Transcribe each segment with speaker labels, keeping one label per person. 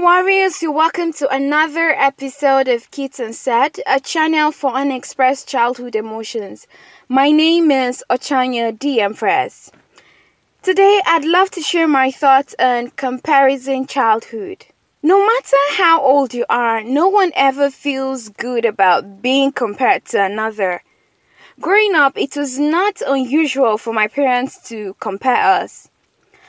Speaker 1: warriors, you're welcome to another episode of Kids Unsaid, a channel for unexpressed childhood emotions. My name is Ochanya D. Empress. Today, I'd love to share my thoughts on comparison childhood. No matter how old you are, no one ever feels good about being compared to another. Growing up, it was not unusual for my parents to compare us.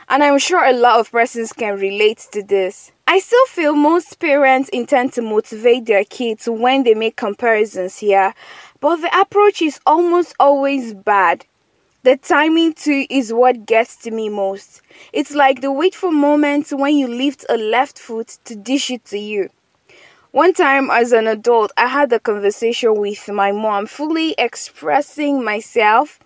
Speaker 1: And I'm sure a lot of persons can relate to this. I still feel most parents intend to motivate their kids when they make comparisons here, but the approach is almost always bad. The timing too is what gets to me most. It's like the wait for moment when you lift a left foot to dish it to you. One time as an adult, I had a conversation with my mom, fully expressing myself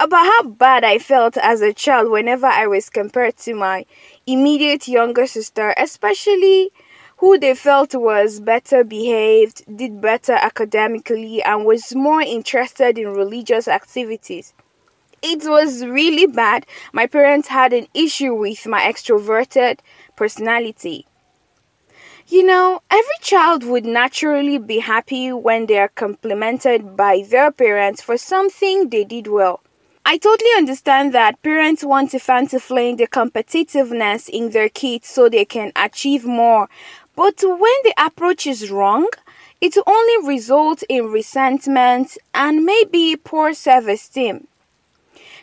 Speaker 1: about how bad I felt as a child whenever I was compared to my immediate younger sister, especially who they felt was better behaved, did better academically, and was more interested in religious activities it was really bad. My parents had an issue with my extroverted personality. You know, every child would naturally be happy when they are complimented by their parents for something they did well. I totally understand that parents want to fan to flame the competitiveness in their kids so they can achieve more. But when the approach is wrong, it only result in resentment and maybe poor self esteem.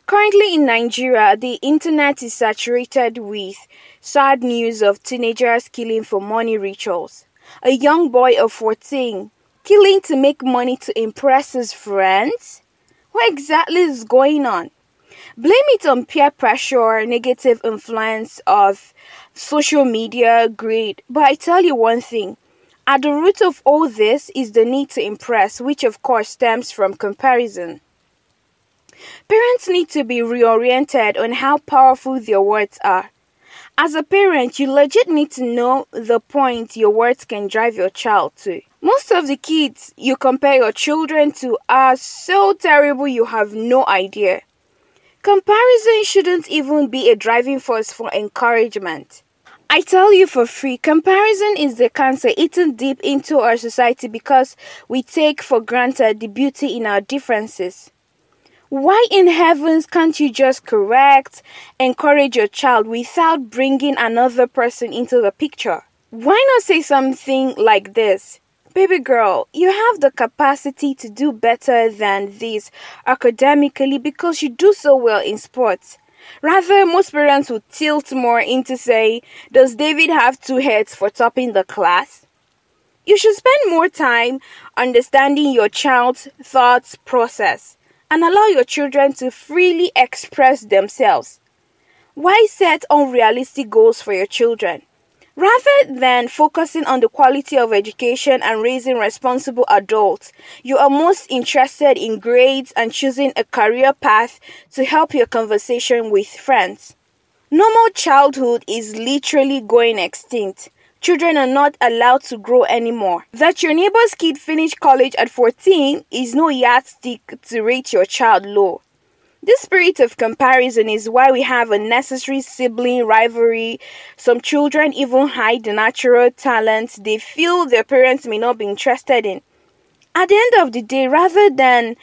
Speaker 1: Currently in Nigeria, the internet is saturated with sad news of teenagers killing for money rituals. A young boy of 14 killing to make money to impress his friends? What exactly is going on? Blame it on peer pressure, negative influence of social media, greed. But I tell you one thing at the root of all this is the need to impress, which of course stems from comparison. Parents need to be reoriented on how powerful their words are. As a parent, you legit need to know the point your words can drive your child to. Most of the kids you compare your children to are so terrible you have no idea. Comparison shouldn't even be a driving force for encouragement. I tell you for free, comparison is the cancer eaten deep into our society because we take for granted the beauty in our differences. Why in heavens can't you just correct, encourage your child without bringing another person into the picture? Why not say something like this? Baby girl, you have the capacity to do better than this academically because you do so well in sports. Rather, most parents would tilt more into say, Does David have two heads for topping the class? You should spend more time understanding your child's thoughts process and allow your children to freely express themselves. Why set unrealistic goals for your children? Rather than focusing on the quality of education and raising responsible adults, you are most interested in grades and choosing a career path to help your conversation with friends. Normal childhood is literally going extinct. Children are not allowed to grow anymore. That your neighbor's kid finished college at 14 is no yardstick to rate your child low. This spirit of comparison is why we have unnecessary sibling rivalry. Some children even hide the natural talents they feel their parents may not be interested in. At the end of the day, rather than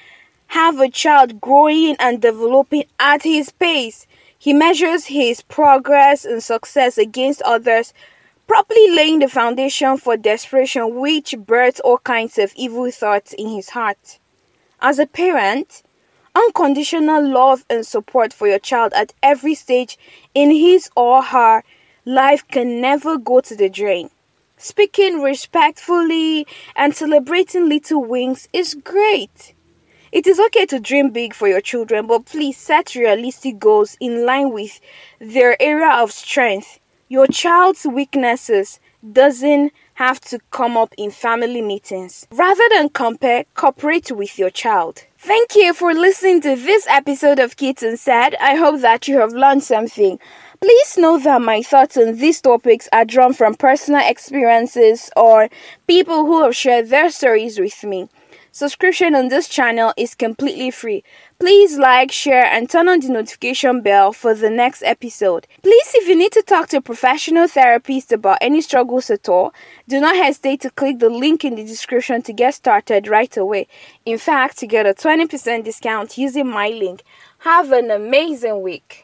Speaker 1: have a child growing and developing at his pace, he measures his progress and success against others properly laying the foundation for desperation which births all kinds of evil thoughts in his heart. As a parent, unconditional love and support for your child at every stage in his or her life can never go to the drain. Speaking respectfully and celebrating little wins is great. It is okay to dream big for your children, but please set realistic goals in line with their area of strength your child's weaknesses doesn't have to come up in family meetings. Rather than compare, cooperate with your child. Thank you for listening to this episode of Kids Unsaid. I hope that you have learned something. Please know that my thoughts on these topics are drawn from personal experiences or people who have shared their stories with me. Subscription on this channel is completely free. Please like, share, and turn on the notification bell for the next episode. Please, if you need to talk to a professional therapist about any struggles at all, do not hesitate to click the link in the description to get started right away. In fact, to get a 20% discount using my link. Have an amazing week.